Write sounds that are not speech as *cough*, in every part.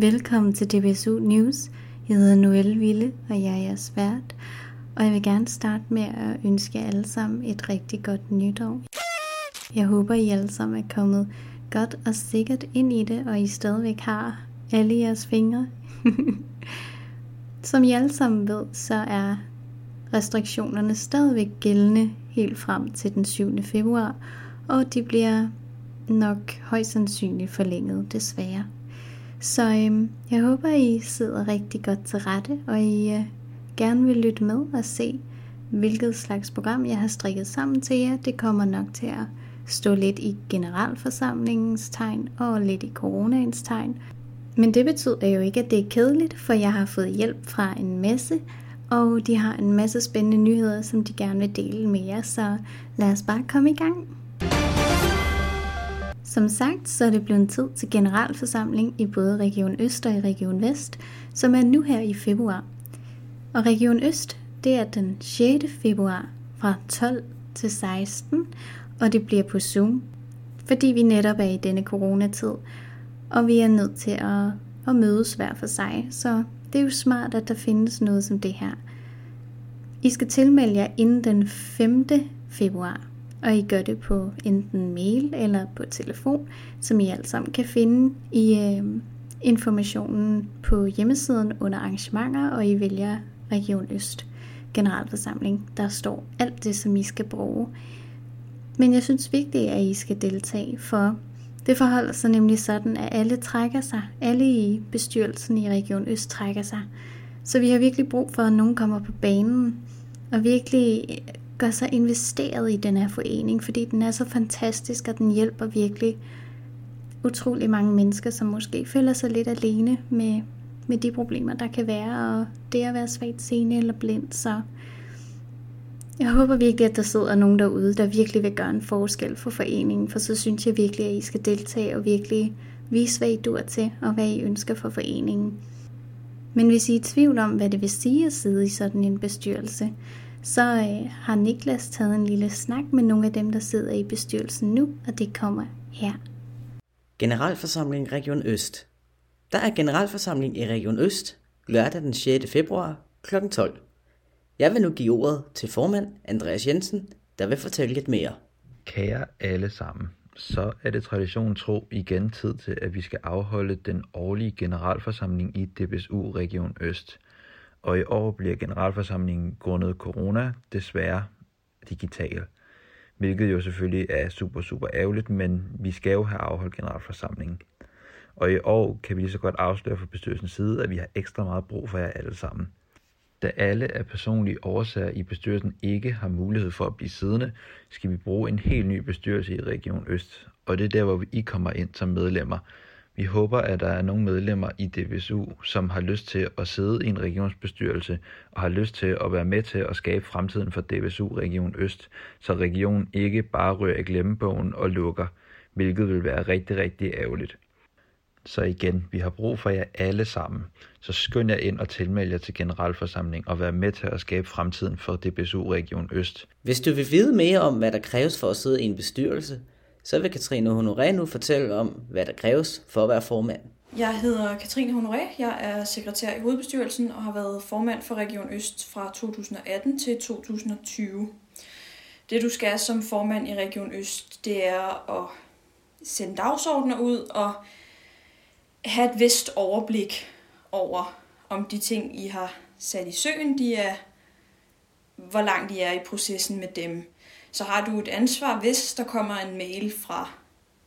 Velkommen til DBSU News. Jeg hedder Noelle Ville, og jeg er jeres vært. Og jeg vil gerne starte med at ønske jer alle sammen et rigtig godt nytår. Jeg håber, I alle sammen er kommet godt og sikkert ind i det, og I stadigvæk har alle jeres fingre. *laughs* Som I alle sammen ved, så er restriktionerne stadigvæk gældende helt frem til den 7. februar, og de bliver nok højst sandsynligt forlænget desværre. Så øhm, jeg håber, I sidder rigtig godt til rette, og I øh, gerne vil lytte med og se, hvilket slags program jeg har strikket sammen til jer. Det kommer nok til at stå lidt i generalforsamlingens tegn og lidt i coronaens tegn. Men det betyder jo ikke, at det er kedeligt, for jeg har fået hjælp fra en masse, og de har en masse spændende nyheder, som de gerne vil dele med jer, så lad os bare komme i gang. Som sagt, så er det blevet tid til generalforsamling i både Region Øst og i Region Vest, som er nu her i februar. Og Region Øst, det er den 6. februar fra 12 til 16, og det bliver på Zoom, fordi vi netop er i denne coronatid, og vi er nødt til at, at mødes hver for sig, så det er jo smart, at der findes noget som det her. I skal tilmelde jer inden den 5. februar, og I gør det på enten mail eller på telefon, som I alt sammen kan finde i øh, informationen på hjemmesiden under arrangementer, og I vælger Region Øst generalforsamling. Der står alt det, som I skal bruge. Men jeg synes vigtigt, at I skal deltage, for det forholder sig nemlig sådan, at alle trækker sig. Alle i bestyrelsen i Region Øst trækker sig. Så vi har virkelig brug for, at nogen kommer på banen og virkelig gør sig investeret i den her forening, fordi den er så fantastisk, og den hjælper virkelig utrolig mange mennesker, som måske føler sig lidt alene med, med de problemer, der kan være, og det at være svagt seende eller blind. Så jeg håber virkelig, at der sidder nogen derude, der virkelig vil gøre en forskel for foreningen, for så synes jeg virkelig, at I skal deltage og virkelig vise, hvad I dur til, og hvad I ønsker for foreningen. Men hvis I er i tvivl om, hvad det vil sige at sidde i sådan en bestyrelse, så øh, har Niklas taget en lille snak med nogle af dem, der sidder i bestyrelsen nu, og det kommer her. Generalforsamling Region Øst. Der er generalforsamling i Region Øst lørdag den 6. februar kl. 12. Jeg vil nu give ordet til formand Andreas Jensen, der vil fortælle lidt mere. Kære alle sammen, så er det tradition tro igen tid til, at vi skal afholde den årlige generalforsamling i DBSU Region Øst. Og i år bliver generalforsamlingen grundet corona desværre digital. Hvilket jo selvfølgelig er super, super ærgerligt, men vi skal jo have afholdt generalforsamlingen. Og i år kan vi lige så godt afsløre fra bestyrelsens side, at vi har ekstra meget brug for jer alle sammen. Da alle af personlige årsager i bestyrelsen ikke har mulighed for at blive siddende, skal vi bruge en helt ny bestyrelse i Region Øst, og det er der, hvor I kommer ind som medlemmer. Vi håber, at der er nogle medlemmer i DBSU, som har lyst til at sidde i en regionsbestyrelse og har lyst til at være med til at skabe fremtiden for DBSU Region Øst, så regionen ikke bare rører i glemmebogen og lukker, hvilket vil være rigtig, rigtig ærgerligt. Så igen, vi har brug for jer alle sammen. Så skynd jer ind og tilmeld jer til generalforsamling og vær med til at skabe fremtiden for DBSU Region Øst. Hvis du vil vide mere om, hvad der kræves for at sidde i en bestyrelse, så vil Katrine Honoré nu fortælle om, hvad der kræves for at være formand. Jeg hedder Katrine Honoré. Jeg er sekretær i hovedbestyrelsen og har været formand for Region Øst fra 2018 til 2020. Det du skal som formand i Region Øst, det er at sende dagsordner ud og have et vist overblik over, om de ting, I har sat i søen, de er, hvor langt I er i processen med dem. Så har du et ansvar, hvis der kommer en mail fra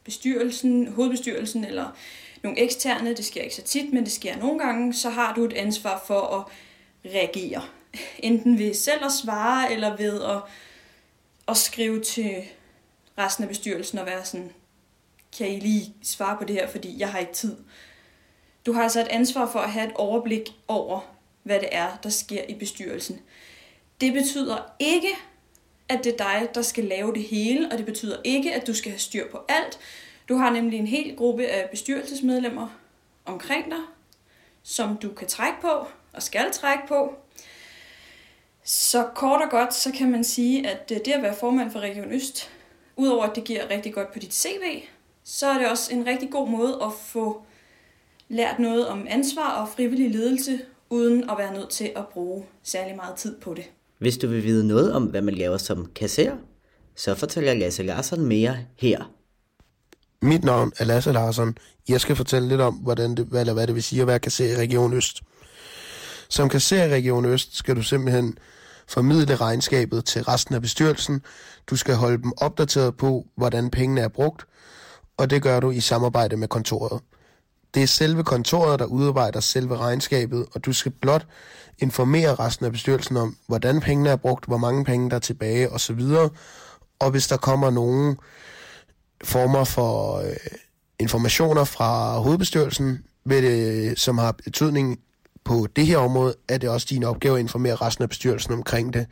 bestyrelsen, hovedbestyrelsen eller nogle eksterne, det sker ikke så tit, men det sker nogle gange, så har du et ansvar for at reagere. Enten ved selv at svare, eller ved at, at skrive til resten af bestyrelsen og være sådan, kan I lige svare på det her, fordi jeg har ikke tid. Du har altså et ansvar for at have et overblik over, hvad det er, der sker i bestyrelsen. Det betyder ikke, at det er dig, der skal lave det hele, og det betyder ikke, at du skal have styr på alt. Du har nemlig en hel gruppe af bestyrelsesmedlemmer omkring dig, som du kan trække på og skal trække på. Så kort og godt, så kan man sige, at øh, det at være formand for Region Øst, udover at det giver rigtig godt på dit CV, så er det også en rigtig god måde at få lært noget om ansvar og frivillig ledelse, uden at være nødt til at bruge særlig meget tid på det. Hvis du vil vide noget om, hvad man laver som kasser, så fortæller Lasse Larsson mere her. Mit navn er Lasse Larsson. Jeg skal fortælle lidt om, hvordan det, eller hvad det vil sige at være kasser i Region Øst. Som kasser i Region Øst skal du simpelthen formidle regnskabet til resten af bestyrelsen. Du skal holde dem opdateret på, hvordan pengene er brugt, og det gør du i samarbejde med kontoret. Det er selve kontoret, der udarbejder selve regnskabet, og du skal blot informere resten af bestyrelsen om, hvordan pengene er brugt, hvor mange penge der er tilbage osv. Og hvis der kommer nogen former for øh, informationer fra hovedbestyrelsen, ved det, som har betydning på det her område, er det også din opgave at informere resten af bestyrelsen omkring det.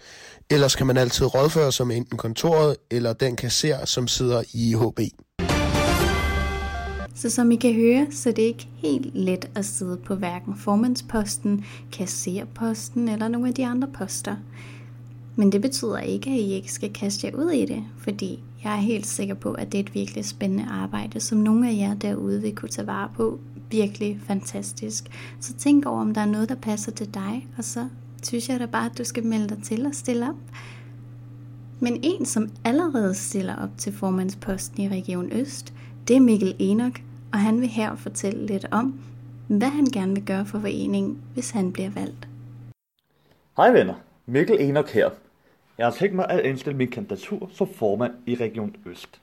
Ellers kan man altid rådføre sig med enten kontoret eller den kasser, som sidder i HB. Så som I kan høre, så det er det ikke helt let at sidde på hverken formandsposten, kasserposten eller nogle af de andre poster. Men det betyder ikke, at I ikke skal kaste jer ud i det, fordi jeg er helt sikker på, at det er et virkelig spændende arbejde, som nogle af jer derude vil kunne tage vare på. Virkelig fantastisk. Så tænk over, om der er noget, der passer til dig, og så synes jeg da bare, at du skal melde dig til og stille op. Men en, som allerede stiller op til formandsposten i Region Øst, det er Mikkel Enok, og han vil her fortælle lidt om, hvad han gerne vil gøre for foreningen, hvis han bliver valgt. Hej venner, Mikkel Enok her. Jeg har tænkt mig at indstille min kandidatur som formand i Region Øst.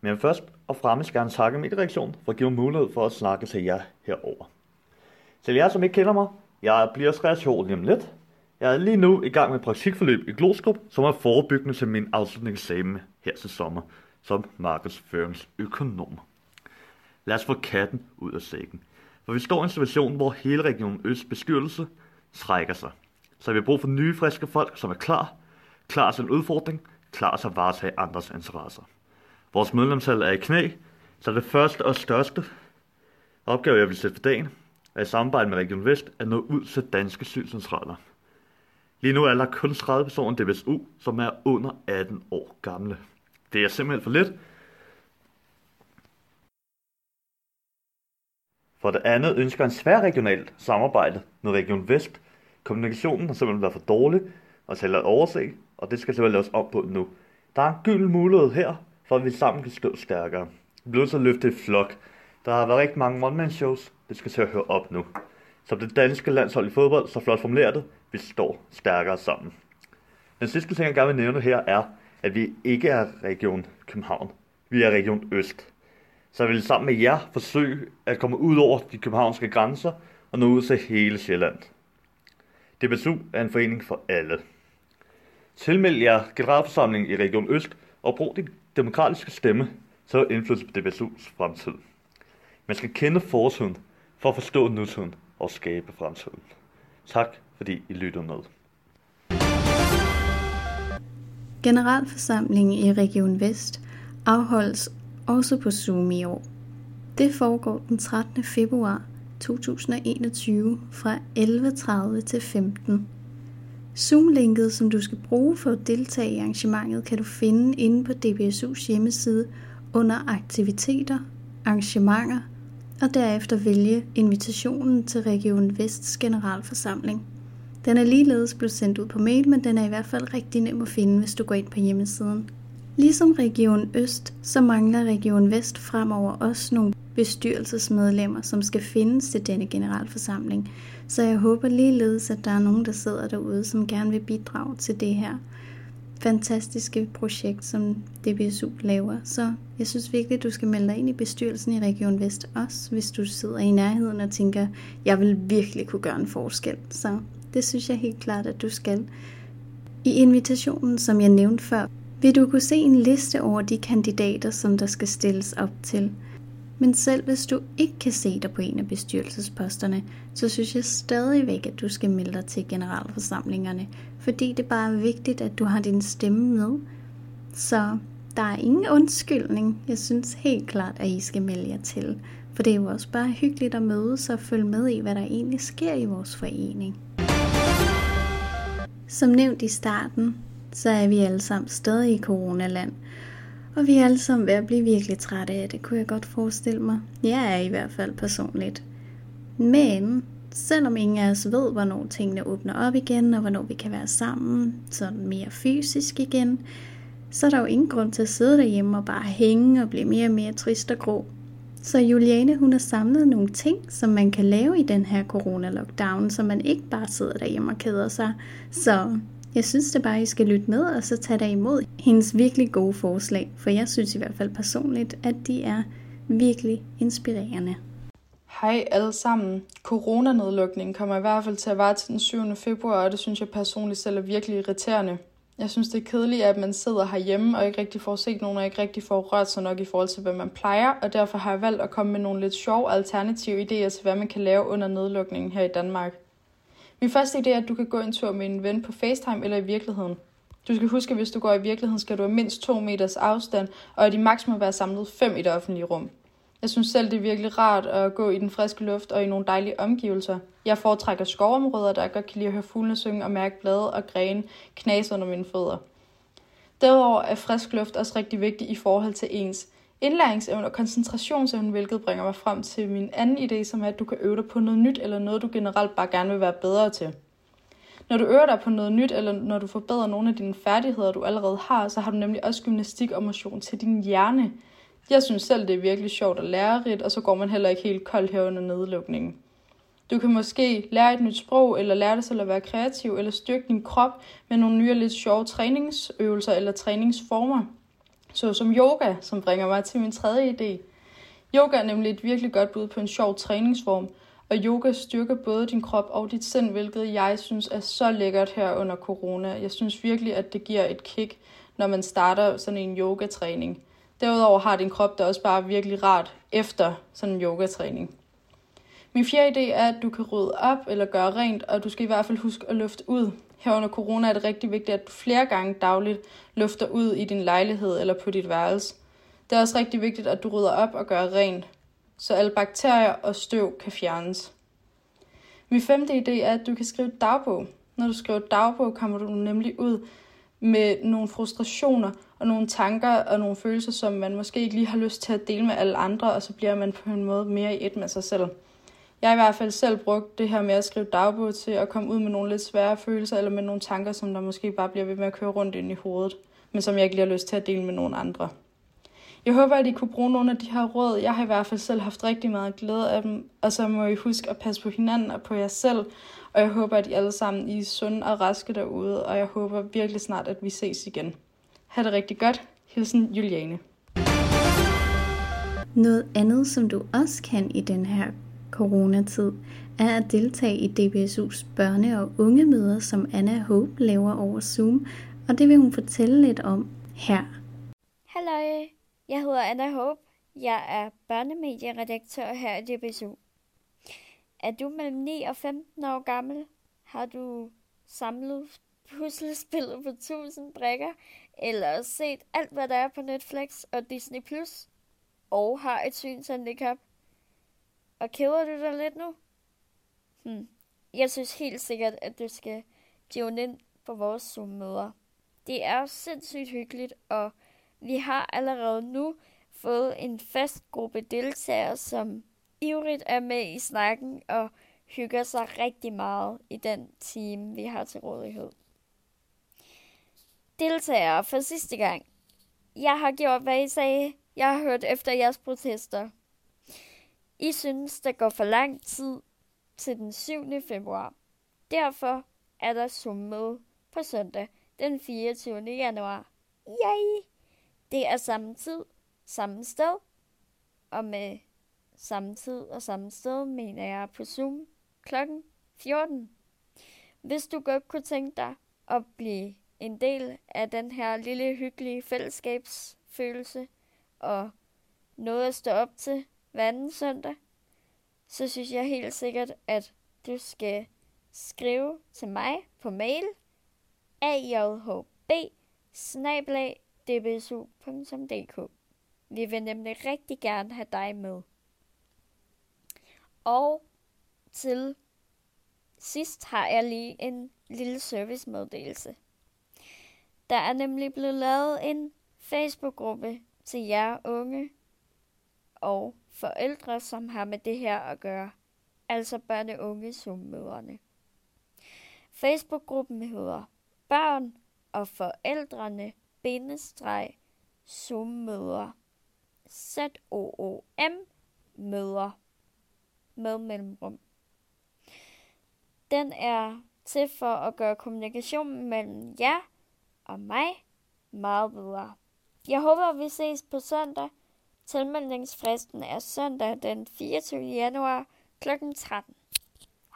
Men først og fremmest gerne takke min reaktion for at give mig mulighed for at snakke til jer herover. Til jer, som ikke kender mig, jeg bliver 60 år lige om lidt. Jeg er lige nu i gang med praktikforløb i Glostrup, som er forebyggende til min afslutningseksamen her til sommer som markedsføringsøkonom. Lad os få katten ud af sækken. For vi står i en situation, hvor hele regionen Øst beskyttelse trækker sig. Så vi har brug for nye, friske folk, som er klar, klar til en udfordring, klar til at varetage andres interesser. Vores medlemstal er i knæ, så det første og største opgave, jeg vil sætte for dagen, er i samarbejde med Region Vest at nå ud til danske synscentraler. Lige nu er der kun 30 personer i DBSU, som er under 18 år gamle. Det er simpelthen for lidt. For det andet ønsker en svært regionalt samarbejde med Region Vest. Kommunikationen har simpelthen været for dårlig og til at overse, og det skal simpelthen laves op på nu. Der er en gylden mulighed her, for at vi sammen kan stå stærkere. Vi bliver så løftet i flok. Der har været rigtig mange one-man-shows. Det skal til at høre op nu. Som det danske landshold i fodbold så flot formuleret det, vi står stærkere sammen. Den sidste ting, jeg gerne vil nævne her, er, at vi ikke er Region København. Vi er Region Øst. Så jeg vil sammen med jer forsøge at komme ud over de københavnske grænser og nå ud til hele Sjælland. DBSU er en forening for alle. Tilmeld jer generalforsamlingen i Region Øst og brug din demokratiske stemme til at indflydelse på DBSU's fremtid. Man skal kende fortiden for at forstå nutiden og skabe fremtiden. Tak fordi I lyttede med. Generalforsamlingen i Region Vest afholdes også på Zoom i år. Det foregår den 13. februar 2021 fra 11.30 til 15. Zoom-linket, som du skal bruge for at deltage i arrangementet, kan du finde inde på DBSU's hjemmeside under aktiviteter, arrangementer og derefter vælge invitationen til Region Vests generalforsamling. Den er ligeledes blevet sendt ud på mail, men den er i hvert fald rigtig nem at finde, hvis du går ind på hjemmesiden. Ligesom Region Øst, så mangler Region Vest fremover også nogle bestyrelsesmedlemmer, som skal findes til denne generalforsamling. Så jeg håber ligeledes, at der er nogen, der sidder derude, som gerne vil bidrage til det her fantastiske projekt, som DBSU laver. Så jeg synes virkelig, at du skal melde dig ind i bestyrelsen i Region Vest også, hvis du sidder i nærheden og tænker, jeg vil virkelig kunne gøre en forskel. Så det synes jeg helt klart, at du skal. I invitationen, som jeg nævnte før, vil du kunne se en liste over de kandidater, som der skal stilles op til. Men selv hvis du ikke kan se dig på en af bestyrelsesposterne, så synes jeg stadigvæk, at du skal melde dig til generalforsamlingerne, fordi det bare er vigtigt, at du har din stemme med. Så der er ingen undskyldning. Jeg synes helt klart, at I skal melde jer til. For det er jo også bare hyggeligt at mødes og følge med i, hvad der egentlig sker i vores forening. Som nævnt i starten, så er vi alle sammen stadig i coronaland. Og vi er alle sammen ved at blive virkelig trætte af det, kunne jeg godt forestille mig. Jeg er i hvert fald personligt. Men selvom ingen af os ved, hvornår tingene åbner op igen, og hvornår vi kan være sammen, sådan mere fysisk igen, så er der jo ingen grund til at sidde derhjemme og bare hænge og blive mere og mere trist og grå. Så Juliane, hun har samlet nogle ting, som man kan lave i den her corona-lockdown, så man ikke bare sidder derhjemme og keder sig. Så jeg synes det bare, I skal lytte med, og så tage dig imod hendes virkelig gode forslag, for jeg synes i hvert fald personligt, at de er virkelig inspirerende. Hej alle sammen. Coronanedlukningen kommer i hvert fald til at vare til den 7. februar, og det synes jeg personligt selv er virkelig irriterende. Jeg synes, det er kedeligt, at man sidder herhjemme og ikke rigtig får set nogen, og ikke rigtig får rørt sig nok i forhold til, hvad man plejer, og derfor har jeg valgt at komme med nogle lidt sjove alternative idéer til, hvad man kan lave under nedlukningen her i Danmark. Min første idé er, at du kan gå en tur med en ven på FaceTime eller i virkeligheden. Du skal huske, at hvis du går i virkeligheden, skal du have mindst 2 meters afstand, og at I maks må være samlet 5 i det offentlige rum. Jeg synes selv, det er virkelig rart at gå i den friske luft og i nogle dejlige omgivelser. Jeg foretrækker skovområder, der jeg godt kan lide at høre fuglene synge og mærke blade og grene knase under mine fødder. Derudover er frisk luft også rigtig vigtig i forhold til ens indlæringsevne og koncentrationsevne, hvilket bringer mig frem til min anden idé, som er, at du kan øve dig på noget nyt, eller noget, du generelt bare gerne vil være bedre til. Når du øver dig på noget nyt, eller når du forbedrer nogle af dine færdigheder, du allerede har, så har du nemlig også gymnastik og motion til din hjerne. Jeg synes selv, det er virkelig sjovt og lærerigt, og så går man heller ikke helt koldt her under nedlukningen. Du kan måske lære et nyt sprog, eller lære dig selv at være kreativ, eller styrke din krop med nogle nye og lidt sjove træningsøvelser eller træningsformer. Så som yoga, som bringer mig til min tredje idé. Yoga er nemlig et virkelig godt bud på en sjov træningsform, og yoga styrker både din krop og dit sind, hvilket jeg synes er så lækkert her under corona. Jeg synes virkelig, at det giver et kick, når man starter sådan en yogatræning. Derudover har din krop det også bare virkelig rart efter sådan en yogatræning. Min fjerde idé er, at du kan rydde op eller gøre rent, og du skal i hvert fald huske at lufte ud. Her under corona er det rigtig vigtigt, at du flere gange dagligt lufter ud i din lejlighed eller på dit værelse. Det er også rigtig vigtigt, at du rydder op og gør rent, så alle bakterier og støv kan fjernes. Min femte idé er, at du kan skrive dagbog. Når du skriver dagbog, kommer du nemlig ud med nogle frustrationer og nogle tanker og nogle følelser, som man måske ikke lige har lyst til at dele med alle andre, og så bliver man på en måde mere i et med sig selv. Jeg har i hvert fald selv brugt det her med at skrive dagbog til at komme ud med nogle lidt svære følelser, eller med nogle tanker, som der måske bare bliver ved med at køre rundt ind i hovedet, men som jeg ikke lige har lyst til at dele med nogen andre. Jeg håber, at I kunne bruge nogle af de her råd. Jeg har i hvert fald selv haft rigtig meget glæde af dem, og så må I huske at passe på hinanden og på jer selv, og jeg håber, at I alle sammen I er sunde og raske derude, og jeg håber virkelig snart, at vi ses igen. Ha' det rigtig godt. Hilsen Juliane. Noget andet, som du også kan i den her coronatid, er at deltage i DBSU's børne- og ungemøder, som Anna Hope laver over Zoom, og det vil hun fortælle lidt om her. Hallo, jeg hedder Anna Hope. Jeg er børnemedieredaktør her i DBSU. Er du mellem 9 og 15 år gammel? Har du samlet puslespillet på 1000 brikker, eller set alt, hvad der er på Netflix og Disney+, Plus, og har et synshandicap? Og keder du dig lidt nu? Hmm. Jeg synes helt sikkert, at du skal tune ind på vores Zoom-møder. Det er sindssygt hyggeligt, og vi har allerede nu fået en fast gruppe deltagere, som ivrigt er med i snakken og hygger sig rigtig meget i den time, vi har til rådighed. Deltagere for sidste gang. Jeg har gjort, hvad I sagde. Jeg har hørt efter jeres protester. I synes, der går for lang tid til den 7. februar. Derfor er der summet på søndag den 24. januar. Yay! Det er samme tid, samme sted, og med samme tid og samme sted mener jeg på Zoom klokken 14. Hvis du godt kunne tænke dig at blive en del af den her lille hyggelige fællesskabsfølelse og noget at stå op til hver anden søndag, så synes jeg helt sikkert, at du skal skrive til mig på mail ajhb dbsu.dk. Vi vil nemlig rigtig gerne have dig med. Og til sidst har jeg lige en lille servicemeddelelse. Der er nemlig blevet lavet en Facebook-gruppe til jer unge og forældre, som har med det her at gøre, altså børne unge summøderne. Facebook-gruppen hedder Børn og Forældrene bindestreg Zoom-møder. Z-O-O-M møder med mellemrum. Den er til for at gøre kommunikationen mellem jer og mig meget bedre. Jeg håber, vi ses på søndag. Tilmeldingsfristen er søndag den 24. januar kl. 13.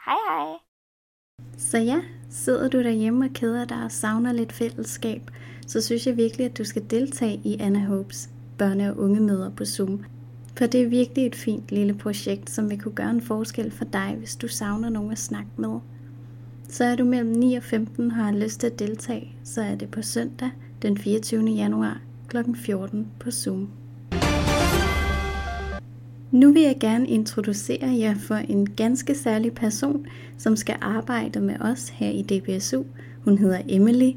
Hej hej! Så ja, sidder du derhjemme og keder dig og savner lidt fællesskab, så synes jeg virkelig, at du skal deltage i Anna Hopes børne- og ungemøder på Zoom. For det er virkelig et fint lille projekt, som vil kunne gøre en forskel for dig, hvis du savner nogen at snakke med. Så er du mellem 9 og 15 og har lyst til at deltage, så er det på søndag den 24. januar kl. 14 på Zoom. Nu vil jeg gerne introducere jer for en ganske særlig person, som skal arbejde med os her i DBSU. Hun hedder Emily,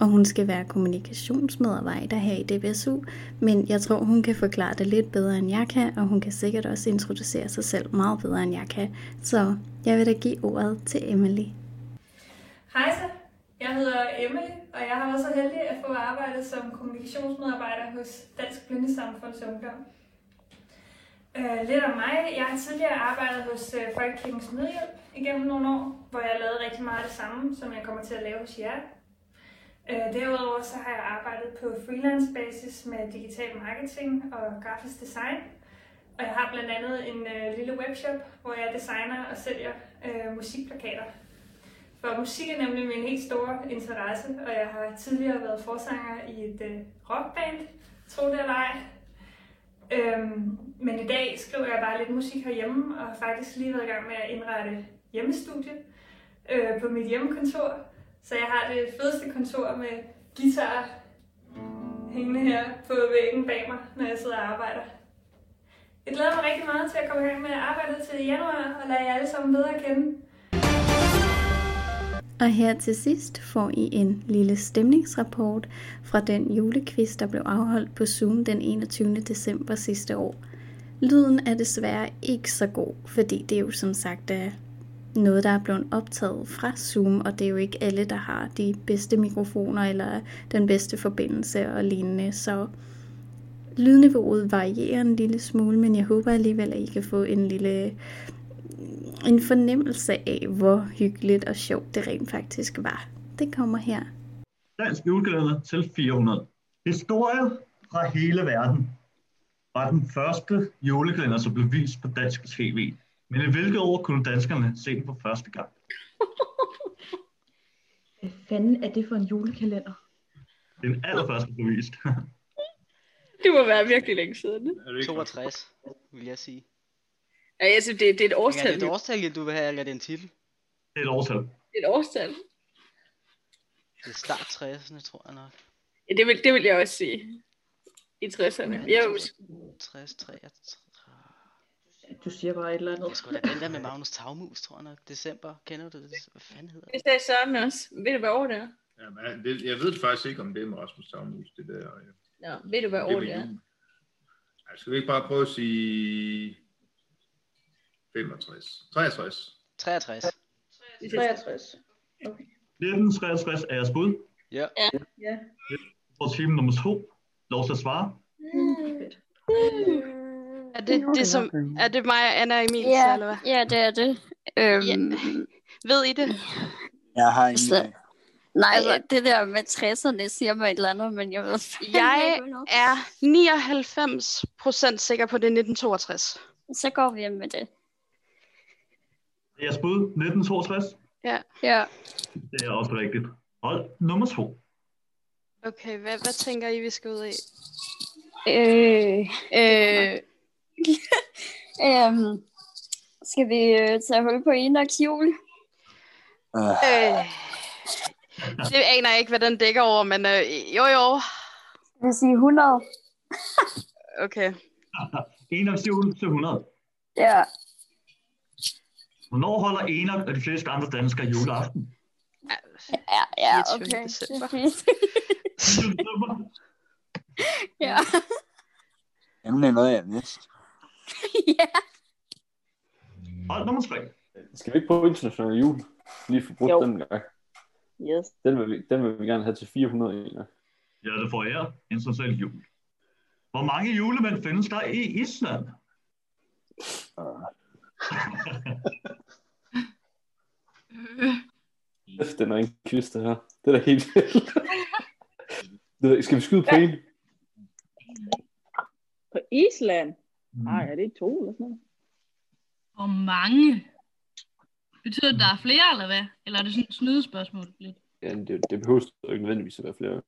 og hun skal være kommunikationsmedarbejder her i DBSU, men jeg tror, hun kan forklare det lidt bedre, end jeg kan, og hun kan sikkert også introducere sig selv meget bedre, end jeg kan. Så jeg vil da give ordet til Emily. Hej så, jeg hedder Emily, og jeg har været så heldig at få arbejde som kommunikationsmedarbejder hos Dansk Blindesamfunds Ungdom. Uh, lidt om mig. Jeg har tidligere arbejdet hos uh, Folkekirkens Nødhjælp igennem nogle år, hvor jeg lavede rigtig meget det samme, som jeg kommer til at lave hos jer. Uh, derudover så har jeg arbejdet på freelance basis med digital marketing og grafisk design. Og jeg har blandt andet en uh, lille webshop, hvor jeg designer og sælger uh, musikplakater. For musik er nemlig min helt store interesse, og jeg har tidligere været forsanger i et uh, rockband, tro det eller ej. Øhm, men i dag skriver jeg bare lidt musik herhjemme, og har faktisk lige været i gang med at indrette hjemmestudie øh, på mit hjemmekontor. Så jeg har det fedeste kontor med guitar hængende her på væggen bag mig, når jeg sidder og arbejder. Jeg glæder mig rigtig meget til at komme i gang med arbejdet til januar og lade jer alle sammen bedre kende. Og her til sidst får I en lille stemningsrapport fra den julequiz, der blev afholdt på Zoom den 21. december sidste år. Lyden er desværre ikke så god, fordi det er jo som sagt er noget, der er blevet optaget fra Zoom, og det er jo ikke alle, der har de bedste mikrofoner eller den bedste forbindelse og lignende, så lydniveauet varierer en lille smule, men jeg håber alligevel, at I kan få en lille en fornemmelse af, hvor hyggeligt og sjovt det rent faktisk var. Det kommer her. Dansk julekalender til 400. Historie fra hele verden var den første julekalender, som blev vist på dansk tv. Men i hvilket år kunne danskerne se den for første gang? *laughs* Hvad fanden er det for en julekalender? Er den allerførste, blev vist. *laughs* Det må være virkelig længe siden. 62, vil jeg sige. Ja, altså, det, det er et årstal. Er det et årstal, du vil have, eller er det en titel? Det er et årstal. Det er et årstal. Det er start 60'erne, tror jeg nok. Ja, det vil, det vil jeg også sige. I 60'erne. Jeg vil... 60, 63. Du siger bare et eller andet. Jeg skulle da den der med Magnus Tagmus, tror jeg nok. December, kender du det? Hvad fanden hedder det? Det sagde Søren også. Ved du, hvad år det er? Ja, men det, jeg ved faktisk ikke, om det er med Rasmus Tagmus, det der. Ja. Nå, ved du, hvad år det er? Ja, skal vi ikke bare prøve at sige 65. 63. 63. 63. Okay. 1963 er jeres bud. Ja. Ja. ja. Og time nummer to. Lov til at svare. Er det, det som, er det mig og Anna Emil, Ja, eller hvad? ja, det er det. Øhm, Ja. Ved I det? Jeg har ingen Så- idé. Nej, Altså- altså, det der med 60'erne siger mig et eller andet, men jeg ved Jeg er 99% sikker på, det er 1962. Så går vi hjem med det. Jeres bud. 1962. Ja. Ja. Det er også rigtigt. Hold nummer to. Okay, hvad, hvad tænker I, vi skal ud i? Øh, øh, *laughs* øhm, skal vi øh, tage hul på Enochs jul? Øh, det aner jeg ikke, hvad den dækker over, men øh, jo jo. Jeg vil sige 100. Okay. *laughs* Enochs jul til 100. Ja. Hvornår holder Enoch og de fleste andre danskere juleaften? Ja, ja, 24. okay. december. Er fint. ja. Jamen, det er *laughs* noget, jeg vidste. ja. Hold nummer tre. Skal vi ikke på international jul? Lige få brugt den gang. Yes. Den vil, vi, den vil vi gerne have til 400 en gang. Ja, det får jeg. International jul. Hvor mange julemænd findes der i Island? *laughs* Kæft, den er en quiz, det her. Det er da helt vildt. Skal vi skyde på en? På Island? Nej, er det to eller sådan noget? Hvor mange? Betyder det, at der er flere, eller hvad? Eller er det sådan et snydespørgsmål? Lidt? Ja, det, det behøver jo ikke nødvendigvis at være flere.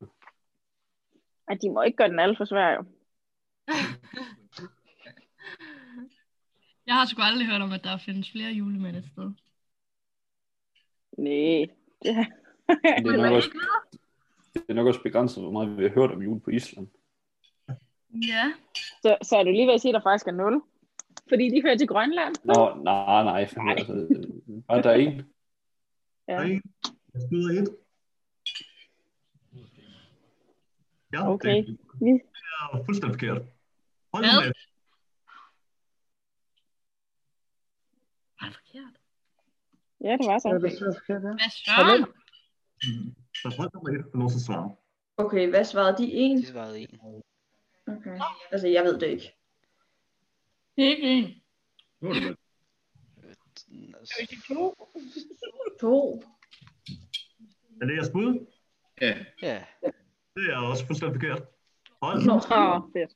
Ej, de må ikke gøre den alt for svær, jo. *laughs* Jeg har sgu aldrig hørt om, at der findes flere julemænd et sted. Nej, det har Det er, *laughs* nok også, det er nok også begrænset, hvor meget vi har hørt om jul på Island. Ja. Så, så er du lige ved at sige, at der faktisk er 0? Fordi de hører til Grønland? Nå, nej, nej. nej. Altså, bare der er en. Ja. Jeg skyder et. Ja, Okay. det Vi... er fuldstændig forkert. Hold Hvad? nummer et. Ja, det var så. Hvad søren? Så hold nummer et lov til at svare. Okay, hvad svarede de? En? De svarede en. Okay. Altså, jeg ved det ikke. Det er ikke en. Nu er det vel. Sige to? *laughs* To. Er det jeres bud? Ja. Ja. Det er også fuldstændig forkert. Hold Nå, fedt.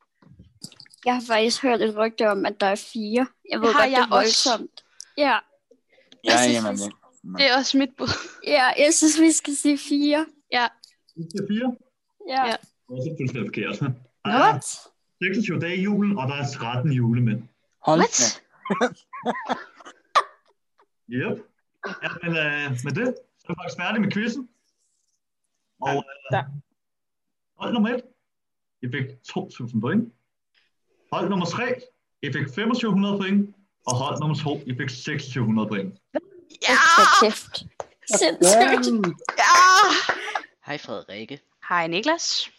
Jeg har faktisk hørt et rygte om, at der er fire. Jeg ved Det har godt, det jeg er voldsomt. Ja. Ja, Jeg synes, jamen, vi- det, Det er også mit bud. Ja, jeg synes, vi skal sige fire. Ja. Det er fire. Ja. ja. Også fuldstændig forkert. What? er 26 dage i julen, og der er 13 julemænd. hold What? *laughs* Yep. Ja, men øh, med det, så er vi faktisk færdige med quizzen. Og øh, hold nummer et, I fik 2.000 point. Hold nummer tre, I fik 2500 point. Og hold nummer to, I fik 2600 point. Ja! kæft. Sindssygt. Ja! Hej Frederikke. Hej Niklas.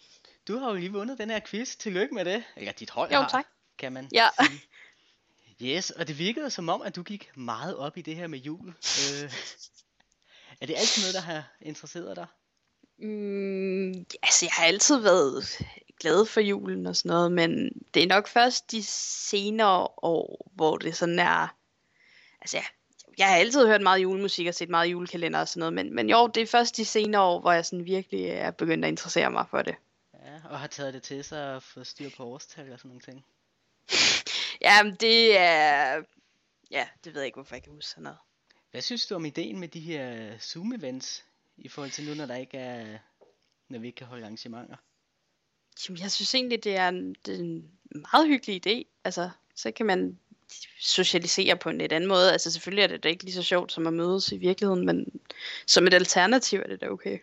Du har jo lige vundet den her quiz. Tillykke med det. Eller dit hold Jo, har, tak. kan man Ja. sige. Yes, og det virkede som om, at du gik meget op i det her med jul. Øh, er det altid noget, der har interesseret dig? Mm, altså, jeg har altid været glad for julen og sådan noget, men det er nok først de senere år, hvor det sådan er... Altså, jeg, jeg har altid hørt meget julemusik og set meget julekalender og sådan noget, men, men jo, det er først de senere år, hvor jeg sådan virkelig er begyndt at interessere mig for det. Ja, og har taget det til sig og fået styr på årstal og sådan nogle ting. *laughs* Jamen, det er... Ja, det ved jeg ikke, hvorfor jeg kan huske sådan noget. Hvad synes du om ideen med de her Zoom-events, i forhold til nu, når der ikke er, når vi ikke kan holde arrangementer? Jamen, jeg synes egentlig, det er en, det er en meget hyggelig idé. Altså, så kan man socialisere på en lidt anden måde. Altså, selvfølgelig er det da ikke lige så sjovt som at mødes i virkeligheden, men som et alternativ er det da okay.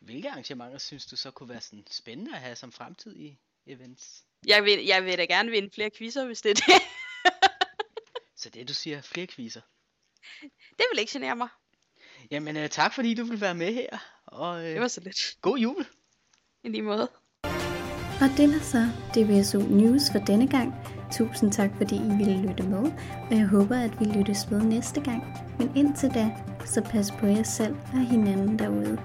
Hvilke arrangementer synes du så kunne være sådan spændende at have som fremtidige events? Jeg vil, jeg vil da gerne vinde flere quizzer, hvis det er det. *laughs* Så det du siger, flere quizzer. det vil ikke genere mig. Jamen øh, tak fordi du vil være med her. Og, øh, Det var så lidt. God jul. I lige måde. Og det var så DBSU News for denne gang. Tusind tak, fordi I ville lytte med, og jeg håber, at vi lyttes med næste gang. Men indtil da, så pas på jer selv og hinanden derude.